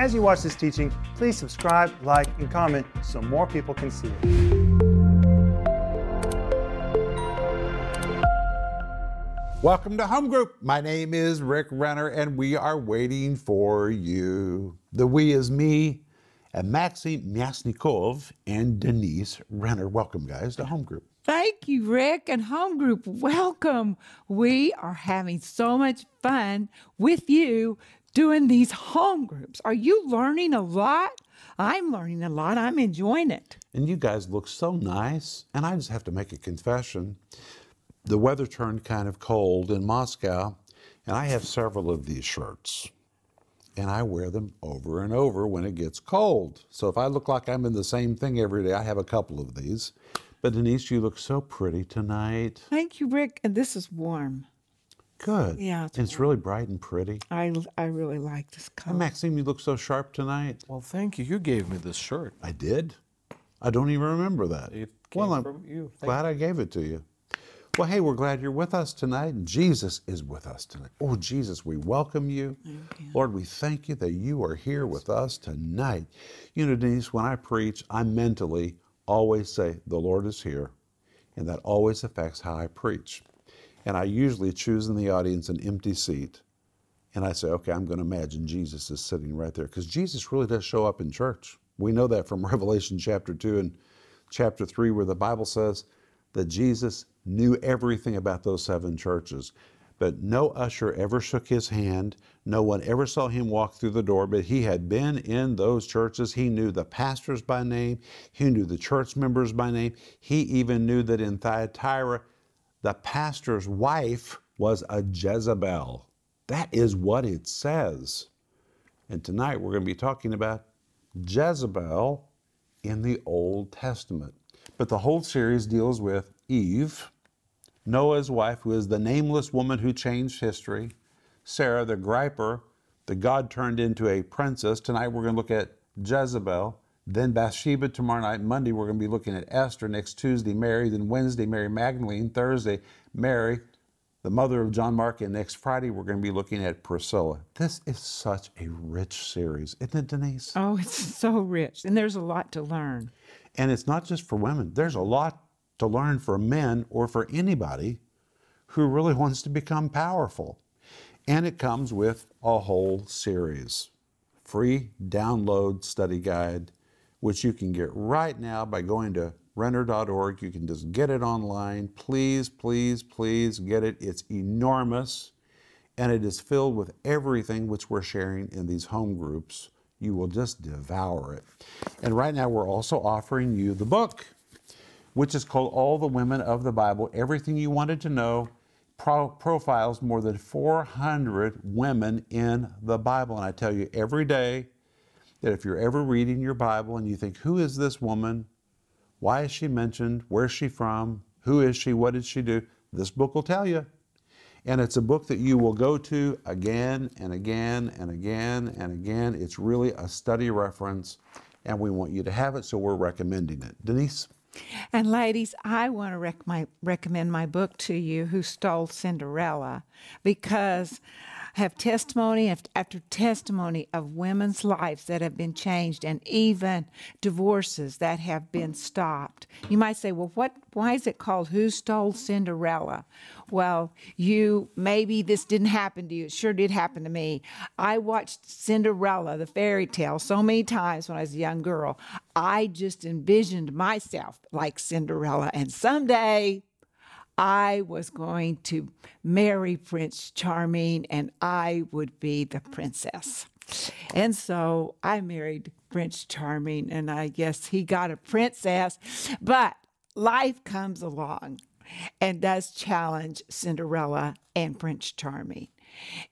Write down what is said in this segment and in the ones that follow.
As you watch this teaching, please subscribe, like, and comment so more people can see it. Welcome to Home Group. My name is Rick Renner, and we are waiting for you. The we is me, and Maxim Myasnikov and Denise Renner. Welcome, guys, to Home Group. Thank you, Rick and Home Group. Welcome. We are having so much fun with you doing these home groups. Are you learning a lot? I'm learning a lot. I'm enjoying it. And you guys look so nice. And I just have to make a confession. The weather turned kind of cold in Moscow, and I have several of these shirts. And I wear them over and over when it gets cold. So if I look like I'm in the same thing every day, I have a couple of these. But Denise, you look so pretty tonight. Thank you, Rick. And this is warm. Good. Yeah, it's And it's really bright and pretty. I, I really like this And color. Maxime, you look so sharp tonight. Well, thank you. You gave me this shirt. I did. I don't even remember that. It well, I'm from you. Thank glad I gave it to you. Well, hey, we're glad you're with us tonight. Jesus is with us tonight. Oh, Jesus, we welcome you. Lord, we thank you that you are here with us tonight. You know, Denise, when I preach, I mentally always say, The Lord is here. And that always affects how I preach. And I usually choose in the audience an empty seat. And I say, okay, I'm going to imagine Jesus is sitting right there. Because Jesus really does show up in church. We know that from Revelation chapter 2 and chapter 3, where the Bible says that Jesus knew everything about those seven churches. But no usher ever shook his hand. No one ever saw him walk through the door, but he had been in those churches. He knew the pastors by name, he knew the church members by name. He even knew that in Thyatira, the pastor's wife was a Jezebel. That is what it says. And tonight we're going to be talking about Jezebel in the Old Testament. But the whole series deals with Eve, Noah's wife, who is the nameless woman who changed history, Sarah, the griper, the God turned into a princess. Tonight we're going to look at Jezebel, then Bathsheba tomorrow night. Monday we're going to be looking at Esther. Next Tuesday, Mary. Then Wednesday, Mary Magdalene. Thursday, Mary, the mother of John Mark. And next Friday we're going to be looking at Priscilla. This is such a rich series, isn't it, Denise? Oh, it's so rich. And there's a lot to learn. And it's not just for women. There's a lot to learn for men or for anybody who really wants to become powerful. And it comes with a whole series. Free download study guide, which you can get right now by going to renner.org. You can just get it online. Please, please, please get it. It's enormous and it is filled with everything which we're sharing in these home groups. You will just devour it. And right now, we're also offering you the book, which is called All the Women of the Bible Everything You Wanted to Know. Pro- profiles more than 400 women in the Bible. And I tell you every day that if you're ever reading your Bible and you think, who is this woman? Why is she mentioned? Where's she from? Who is she? What did she do? This book will tell you. And it's a book that you will go to again and again and again and again. It's really a study reference, and we want you to have it, so we're recommending it. Denise? And ladies, I want to rec- my, recommend my book to you, Who Stole Cinderella, because have testimony after testimony of women's lives that have been changed and even divorces that have been stopped. You might say, well, what, why is it called Who Stole Cinderella? Well, you, maybe this didn't happen to you. It sure did happen to me. I watched Cinderella, the fairy tale, so many times when I was a young girl. I just envisioned myself like Cinderella. And someday I was going to marry Prince Charming and I would be the princess. And so I married Prince Charming, and I guess he got a princess. But life comes along and does challenge Cinderella and Prince Charming.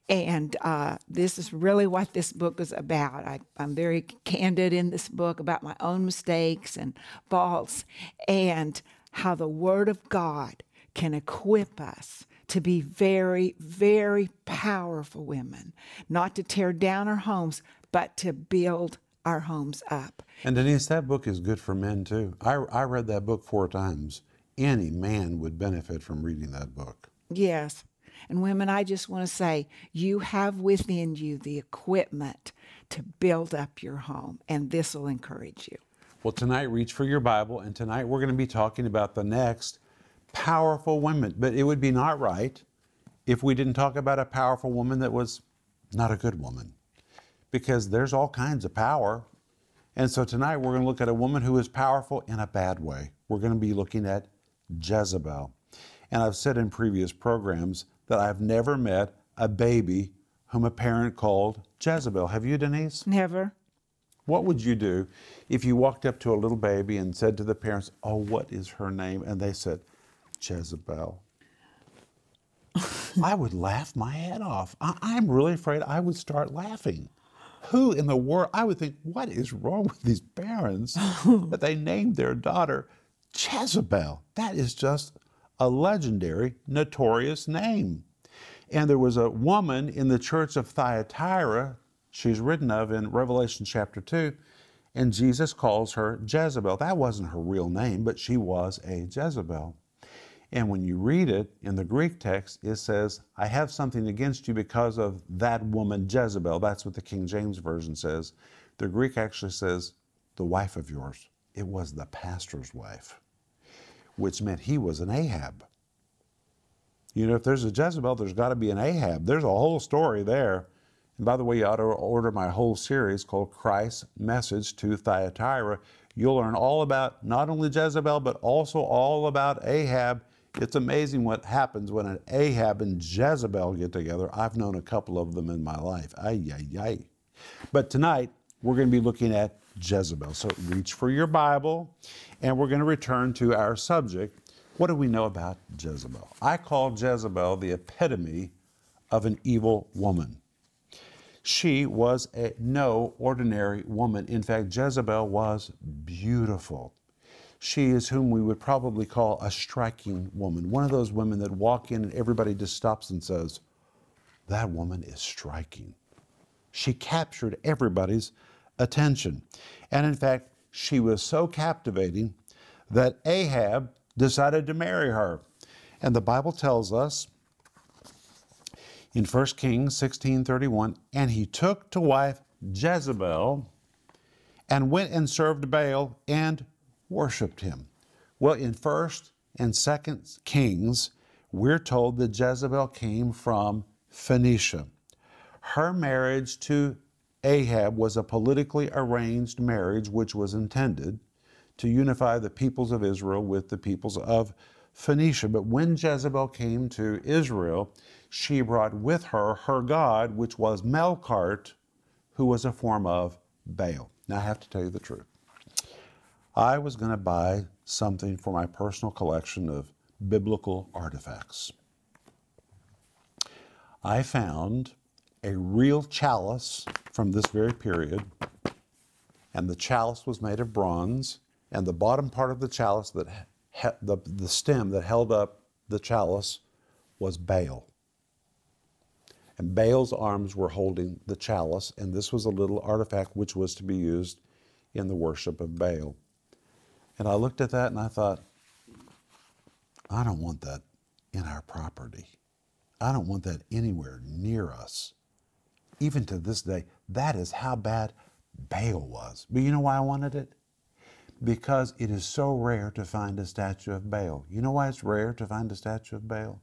And uh, this is really what this book is about. I, I'm very candid in this book about my own mistakes and faults and how the Word of God can equip us to be very, very powerful women, not to tear down our homes, but to build our homes up. And Denise, that book is good for men too. I, I read that book four times. Any man would benefit from reading that book. Yes. And women, I just want to say you have within you the equipment to build up your home, and this will encourage you. Well, tonight, reach for your Bible, and tonight we're going to be talking about the next powerful women. But it would be not right if we didn't talk about a powerful woman that was not a good woman, because there's all kinds of power. And so tonight we're going to look at a woman who is powerful in a bad way. We're going to be looking at Jezebel. And I've said in previous programs that I've never met a baby whom a parent called Jezebel. Have you, Denise? Never. What would you do if you walked up to a little baby and said to the parents, Oh, what is her name? And they said, Jezebel. I would laugh my head off. I- am really afraid I would start laughing. Who in the world? I would think, what is wrong with these parents that they named their daughter Jezebel? That is just a legendary, notorious name. And there was a woman in the church of Thyatira, she's written of in Revelation chapter 2, and Jesus calls her Jezebel. That wasn't her real name, but she was a Jezebel. And when you read it in the Greek text, it says, I have something against you because of that woman Jezebel. That's what the King James Version says. The Greek actually says, the wife of yours. It was the pastor's wife, which meant he was an Ahab. You know, if there's a Jezebel, there's got to be an Ahab. There's a whole story there. And by the way, you ought to order my whole series called Christ's Message to Thyatira. You'll learn all about not only Jezebel, but also all about Ahab. It's amazing what happens when an Ahab and Jezebel get together. I've known a couple of them in my life. Ay, ay, ay. But tonight, we're going to be looking at Jezebel. So reach for your Bible, and we're going to return to our subject what do we know about Jezebel? I call Jezebel the epitome of an evil woman. She was a no ordinary woman. In fact, Jezebel was beautiful. She is whom we would probably call a striking woman, one of those women that walk in and everybody just stops and says, That woman is striking. She captured everybody's attention. And in fact, she was so captivating that Ahab, decided to marry her. And the Bible tells us in 1 Kings 16:31, and he took to wife Jezebel and went and served Baal and worshiped him. Well, in 1st and 2nd Kings, we're told that Jezebel came from Phoenicia. Her marriage to Ahab was a politically arranged marriage which was intended to unify the peoples of Israel with the peoples of Phoenicia. But when Jezebel came to Israel, she brought with her her god, which was Melkart, who was a form of Baal. Now, I have to tell you the truth. I was going to buy something for my personal collection of biblical artifacts. I found a real chalice from this very period, and the chalice was made of bronze, and the bottom part of the chalice that the, the stem that held up the chalice was Baal. And Baal's arms were holding the chalice, and this was a little artifact which was to be used in the worship of Baal. And I looked at that and I thought, I don't want that in our property. I don't want that anywhere near us. Even to this day, that is how bad Baal was. But you know why I wanted it? because it is so rare to find a statue of Baal. You know why it's rare to find a statue of Baal?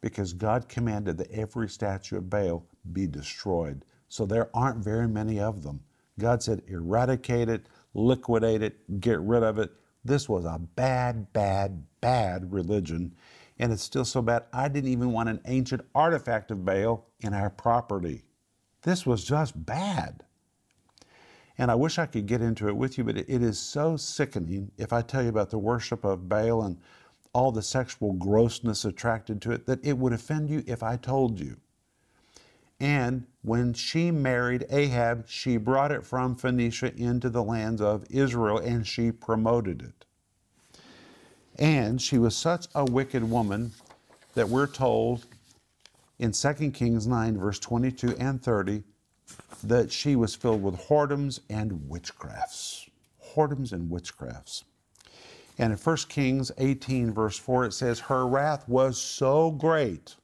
Because God commanded that every statue of Baal be destroyed. So there aren't very many of them. God said, eradicate it, liquidate it, get rid of it. This was a bad, bad, bad religion. And it's still so bad, I didn't even want an ancient artifact of Baal in our property. This was just bad. And I wish I could get into it with you, but it is so sickening if I tell you about the worship of Baal and all the sexual grossness attracted to it that it would offend you if I told you. And when she married Ahab, she brought it from Phoenicia into the lands of Israel and she promoted it. And she was such a wicked woman that we're told in 2 Kings 9, verse 22 and 30, that she was filled with whoredoms and witchcrafts. Whoredoms and witchcrafts. And in 1 Kings 18, verse 4, it says, Her wrath was so great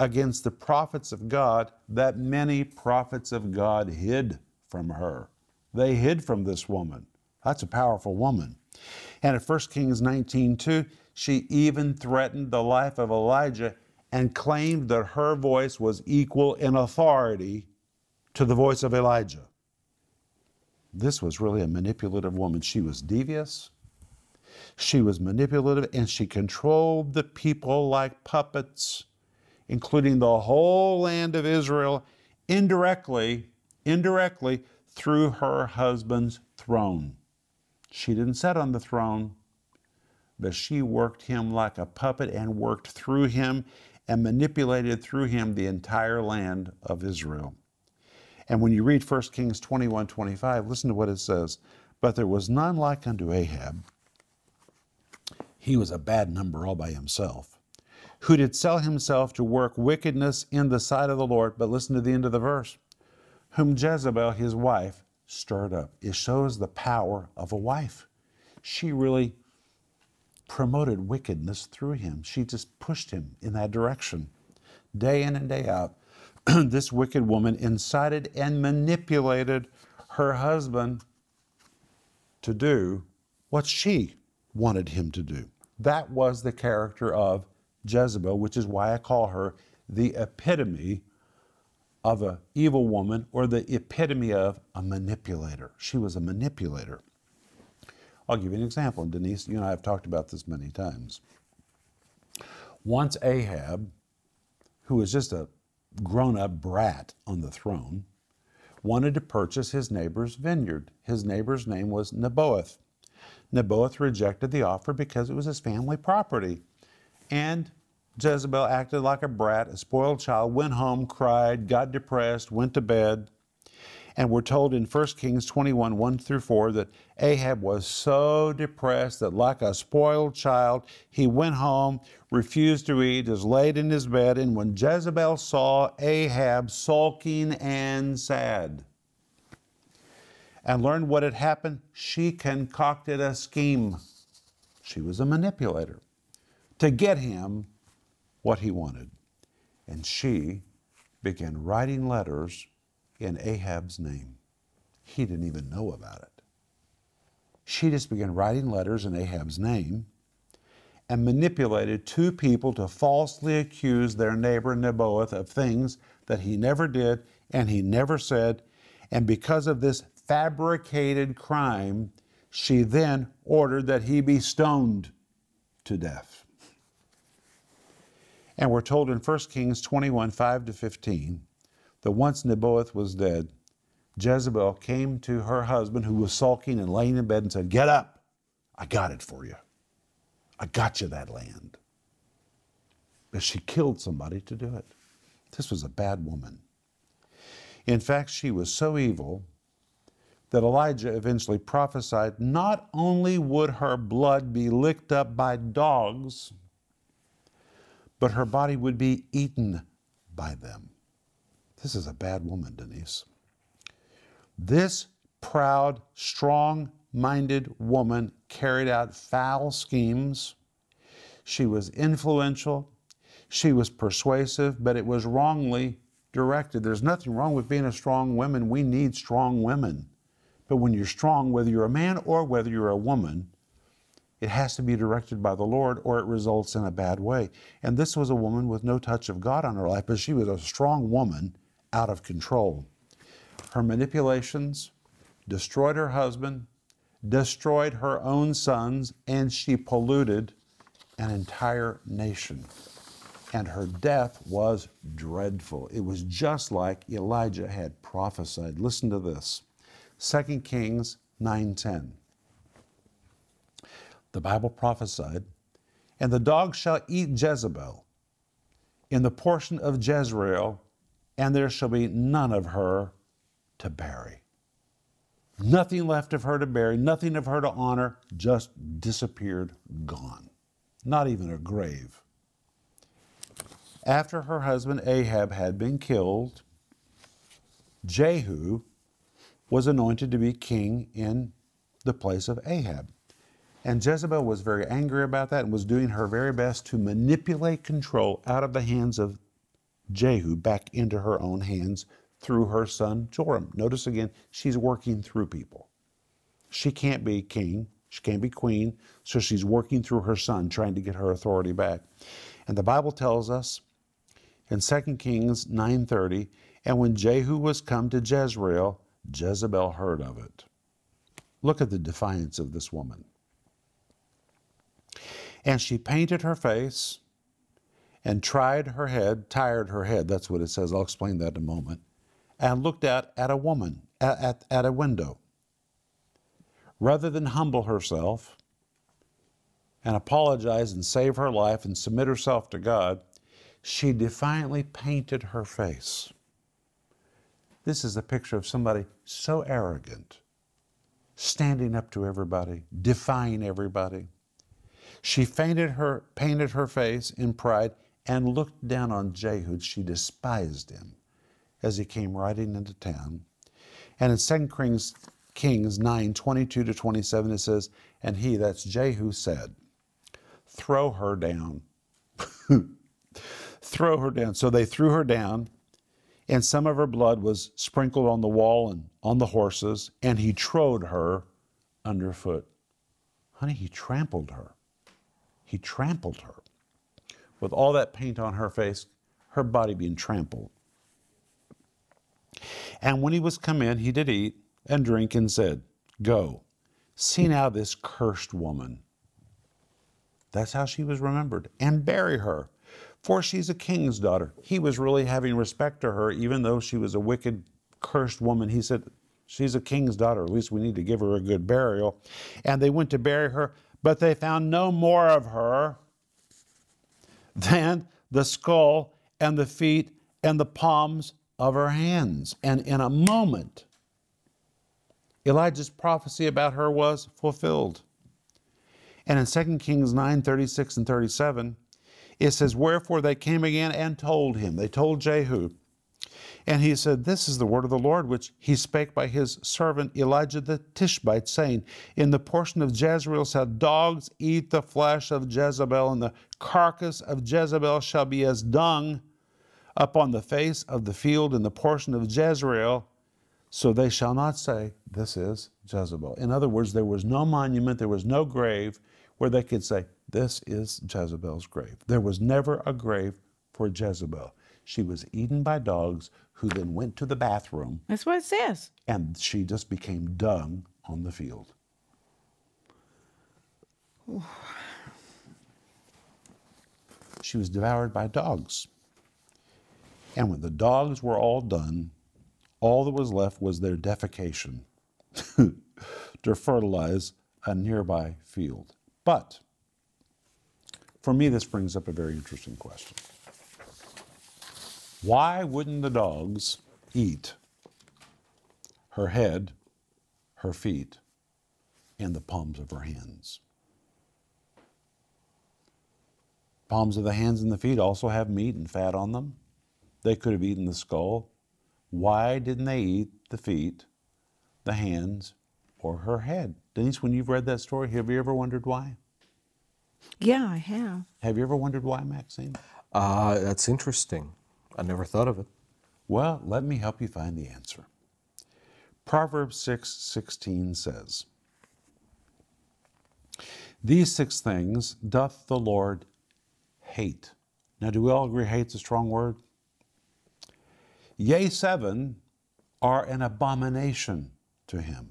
against the prophets of God that many prophets of God hid from her. They hid from this woman. That's a powerful woman. And at 1 Kings 19:2, she even threatened the life of Elijah and claimed that her voice was equal in authority to the voice of Elijah. This was really a manipulative woman. She was devious, she was manipulative, and she controlled the people like puppets, including the whole land of Israel indirectly, indirectly through her husband's throne. She didn't sit on the throne, but she worked him like a puppet and worked through him and manipulated through him the entire land of Israel. And when you read 1 Kings 21 25, listen to what it says. But there was none like unto Ahab. He was a bad number all by himself, who did sell himself to work wickedness in the sight of the Lord. But listen to the end of the verse. Whom Jezebel, his wife, stirred up. It shows the power of a wife. She really promoted wickedness through him. She just pushed him in that direction. Day in and day out, this wicked woman incited and manipulated her husband to do what she wanted him to do. That was the character of Jezebel, which is why I call her the epitome of an evil woman or the epitome of a manipulator. She was a manipulator. I'll give you an example. Denise, you and I have talked about this many times. Once Ahab, who was just a grown up brat on the throne, wanted to purchase his neighbor's vineyard. His neighbor's name was Naboth. Naboth rejected the offer because it was his family property. And Jezebel acted like a brat, a spoiled child, went home, cried, got depressed, went to bed. And we're told in 1 Kings 21 1 through 4 that Ahab was so depressed that, like a spoiled child, he went home, refused to eat, is laid in his bed. And when Jezebel saw Ahab sulking and sad and learned what had happened, she concocted a scheme. She was a manipulator to get him what he wanted. And she began writing letters in Ahab's name. He didn't even know about it. She just began writing letters in Ahab's name and manipulated two people to falsely accuse their neighbor Naboth of things that he never did and he never said. And because of this fabricated crime, she then ordered that he be stoned to death. And we're told in 1 Kings 21 5 to 15 that once Naboth was dead, Jezebel came to her husband who was sulking and laying in bed and said, Get up, I got it for you. I got you that land. But she killed somebody to do it. This was a bad woman. In fact, she was so evil that Elijah eventually prophesied not only would her blood be licked up by dogs, but her body would be eaten by them. This is a bad woman, Denise. This proud, strong minded woman carried out foul schemes. She was influential. She was persuasive, but it was wrongly directed. There's nothing wrong with being a strong woman. We need strong women. But when you're strong, whether you're a man or whether you're a woman, it has to be directed by the Lord or it results in a bad way. And this was a woman with no touch of God on her life, but she was a strong woman out of control. Her manipulations destroyed her husband, destroyed her own sons, and she polluted an entire nation. And her death was dreadful. It was just like Elijah had prophesied. Listen to this 2 Kings 9:10. The Bible prophesied, and the dog shall eat Jezebel in the portion of Jezreel and there shall be none of her to bury. Nothing left of her to bury, nothing of her to honor, just disappeared, gone. Not even a grave. After her husband Ahab had been killed, Jehu was anointed to be king in the place of Ahab. And Jezebel was very angry about that and was doing her very best to manipulate control out of the hands of Jehu back into her own hands through her son Joram. Notice again, she's working through people. She can't be king, she can't be queen, so she's working through her son, trying to get her authority back. And the Bible tells us in 2 Kings 9:30, and when Jehu was come to Jezreel, Jezebel heard of it. Look at the defiance of this woman. And she painted her face and tried her head, tired her head, that's what it says, I'll explain that in a moment, and looked out at a woman, at, at, at a window. Rather than humble herself and apologize and save her life and submit herself to God, she defiantly painted her face. This is a picture of somebody so arrogant, standing up to everybody, defying everybody. She fainted her, painted her face in pride and looked down on Jehu. She despised him as he came riding into town. And in 2 Kings, Kings 9 22 to 27, it says, And he, that's Jehu, said, Throw her down. throw her down. So they threw her down, and some of her blood was sprinkled on the wall and on the horses, and he trode her underfoot. Honey, he trampled her. He trampled her. With all that paint on her face, her body being trampled. And when he was come in, he did eat and drink and said, Go, see now this cursed woman. That's how she was remembered, and bury her for she's a king's daughter. He was really having respect to her, even though she was a wicked, cursed woman. He said, She's a king's daughter. At least we need to give her a good burial. And they went to bury her, but they found no more of her than the skull and the feet and the palms of her hands. And in a moment, Elijah's prophecy about her was fulfilled. And in 2 Kings 9 36 and 37, it says, Wherefore they came again and told him. They told Jehu. And he said, This is the word of the Lord, which he spake by his servant Elijah the Tishbite, saying, In the portion of Jezreel shall dogs eat the flesh of Jezebel, and the carcass of Jezebel shall be as dung upon the face of the field in the portion of Jezreel. So they shall not say, This is Jezebel. In other words, there was no monument, there was no grave where they could say, This is Jezebel's grave. There was never a grave for Jezebel. She was eaten by dogs who then went to the bathroom. That's what it says. And she just became dung on the field. she was devoured by dogs. And when the dogs were all done, all that was left was their defecation to fertilize a nearby field. But for me, this brings up a very interesting question. Why wouldn't the dogs eat her head, her feet, and the palms of her hands? Palms of the hands and the feet also have meat and fat on them. They could have eaten the skull. Why didn't they eat the feet, the hands, or her head? Denise, when you've read that story, have you ever wondered why? Yeah, I have. Have you ever wondered why, Maxim? Uh, that's interesting. I never thought of it. Well, let me help you find the answer. Proverbs 6 16 says, These six things doth the Lord hate. Now, do we all agree hate's a strong word? Yea, seven are an abomination to him.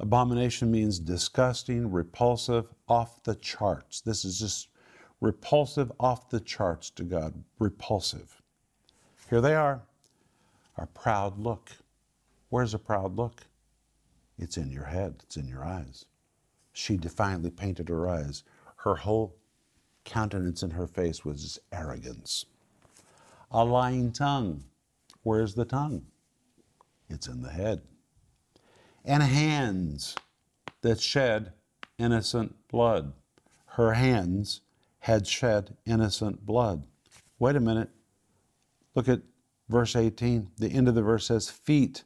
Abomination means disgusting, repulsive, off the charts. This is just repulsive, off the charts to God. Repulsive. Here they are. Our proud look. Where's a proud look? It's in your head, it's in your eyes. She defiantly painted her eyes. Her whole countenance in her face was arrogance. A lying tongue. Where's the tongue? It's in the head and hands that shed innocent blood. Her hands had shed innocent blood. Wait a minute. Look at verse 18. The end of the verse says, Feet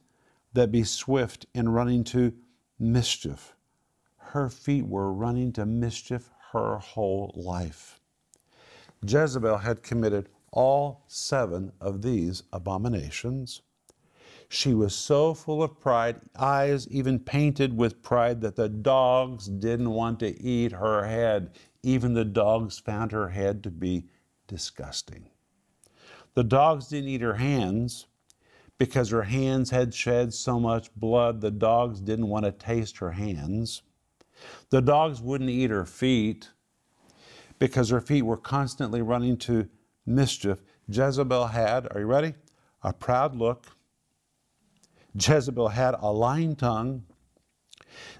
that be swift in running to mischief. Her feet were running to mischief her whole life. Jezebel had committed all seven of these abominations. She was so full of pride, eyes even painted with pride, that the dogs didn't want to eat her head. Even the dogs found her head to be disgusting. The dogs didn't eat her hands because her hands had shed so much blood, the dogs didn't want to taste her hands. The dogs wouldn't eat her feet because her feet were constantly running to mischief. Jezebel had, are you ready? A proud look. Jezebel had a lying tongue.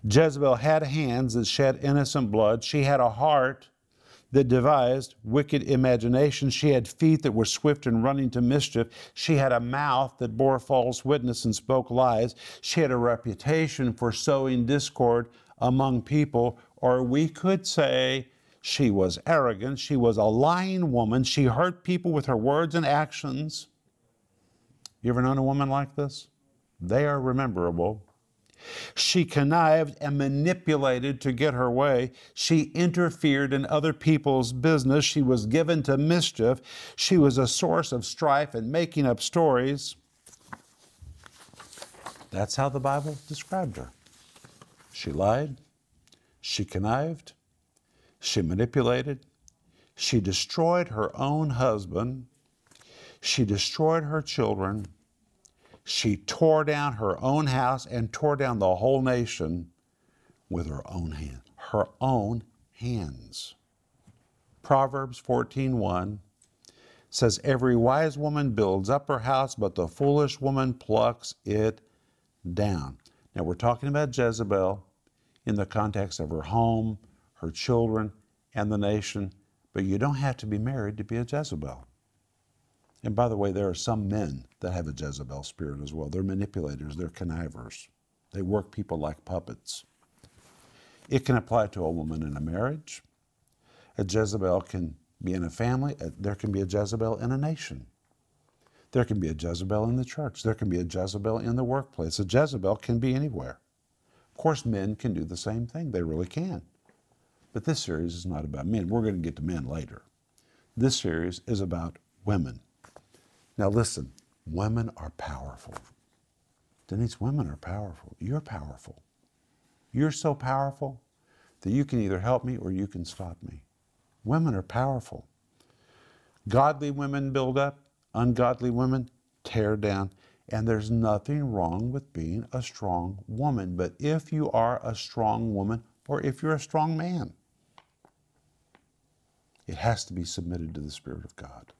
Jezebel had hands that shed innocent blood. She had a heart that devised wicked imaginations. She had feet that were swift in running to mischief. She had a mouth that bore false witness and spoke lies. She had a reputation for sowing discord among people, or we could say she was arrogant. She was a lying woman. She hurt people with her words and actions. You ever known a woman like this? They are rememberable. She connived and manipulated to get her way. She interfered in other people's business. She was given to mischief. She was a source of strife and making up stories. That's how the Bible described her. She lied. She connived. She manipulated. She destroyed her own husband. She destroyed her children. She tore down her own house and tore down the whole nation with her own hand. Her own hands. Proverbs 14:1 says every wise woman builds up her house but the foolish woman plucks it down. Now we're talking about Jezebel in the context of her home, her children, and the nation, but you don't have to be married to be a Jezebel. And by the way, there are some men that have a Jezebel spirit as well. They're manipulators, they're connivers. They work people like puppets. It can apply to a woman in a marriage. A Jezebel can be in a family. Uh, there can be a Jezebel in a nation. There can be a Jezebel in the church. There can be a Jezebel in the workplace. A Jezebel can be anywhere. Of course, men can do the same thing. They really can. But this series is not about men. We're going to get to men later. This series is about women. Now, listen, women are powerful. Denise, women are powerful. You're powerful. You're so powerful that you can either help me or you can stop me. Women are powerful. Godly women build up, ungodly women tear down. And there's nothing wrong with being a strong woman. But if you are a strong woman or if you're a strong man, it has to be submitted to the Spirit of God.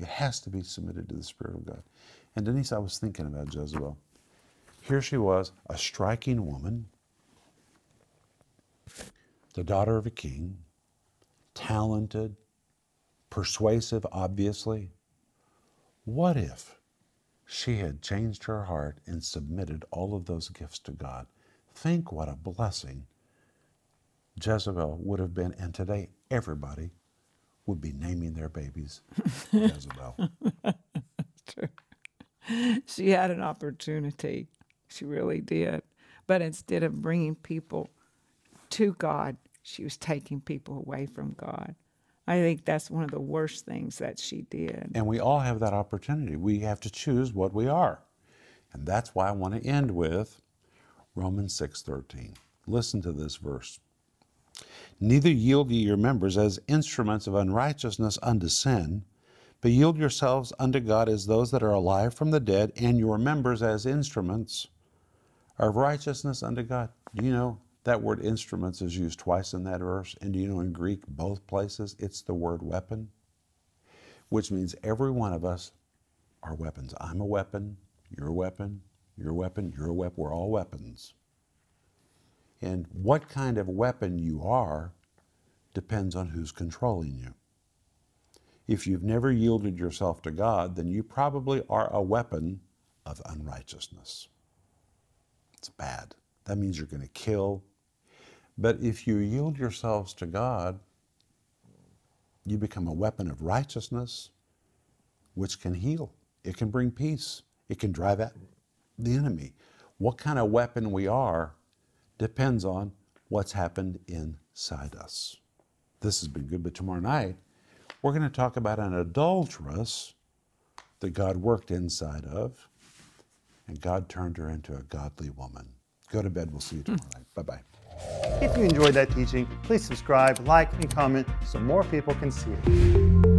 It has to be submitted to the Spirit of God. And Denise, I was thinking about Jezebel. Here she was, a striking woman, the daughter of a king, talented, persuasive, obviously. What if she had changed her heart and submitted all of those gifts to God? Think what a blessing Jezebel would have been, and today everybody would be naming their babies Jezebel. True. She had an opportunity. She really did. But instead of bringing people to God, she was taking people away from God. I think that's one of the worst things that she did. And we all have that opportunity. We have to choose what we are. And that's why I want to end with Romans 6:13. Listen to this verse. Neither yield ye your members as instruments of unrighteousness unto sin, but yield yourselves unto God as those that are alive from the dead, and your members as instruments of righteousness unto God. Do you know that word instruments is used twice in that verse? And do you know in Greek, both places, it's the word weapon, which means every one of us are weapons. I'm a weapon, you're a weapon, you're a weapon, you're a weapon. We're all weapons. And what kind of weapon you are depends on who's controlling you. If you've never yielded yourself to God, then you probably are a weapon of unrighteousness. It's bad. That means you're going to kill. But if you yield yourselves to God, you become a weapon of righteousness, which can heal. It can bring peace. It can drive out the enemy. What kind of weapon we are depends on what's happened inside us. This has been good, but tomorrow night We're going to talk about an adulteress that God worked inside of, and God turned her into a godly woman. Go to bed. We'll see you tomorrow night. Bye bye. If you enjoyed that teaching, please subscribe, like, and comment so more people can see it.